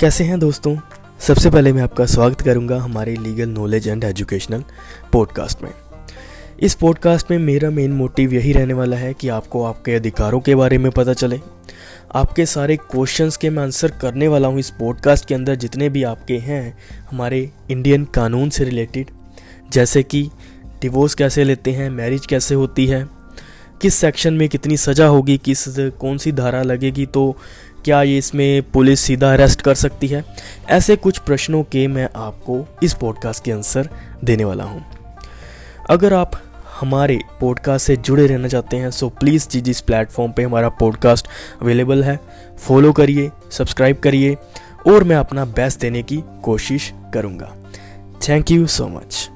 कैसे हैं दोस्तों? सबसे पहले मैं आपका स्वागत करूँगा हमारे legal knowledge and educational podcast में। इस पॉडकास्ट में मेरा मेन मोटिव यही रहने वाला है कि आपको आपके अधिकारों के बारे में पता चले। आपके सारे क्वेश्चंस के मैं आंसर करने वाला हूँ इस पॉडकास्ट के अंदर जितने भी आपके हैं, हमारे इंडियन कानून से रिलेटेड जैसे कि डिवोर्स कैसे लेते हैं मैरिज कैसे होती है किस सेक्शन में कितनी सज़ा होगी, किस, कौन सी धारा लगेगी तो क्या ये इसमें पुलिस सीधा अरेस्ट कर सकती है? ऐसे कुछ प्रश्नों के मैं आपको इस पॉडकास्ट के आंसर देने वाला हूँ। अगर आप हमारे पॉडकास्ट से जुड़े रहना चाहते हैं सो प्लीज़ जी जिस प्लेटफॉर्म पे हमारा पॉडकास्ट अवेलेबल है फॉलो करिए सब्सक्राइब करिए, और मैं अपना बेस्ट देने की कोशिश करूँगा। Thank you so much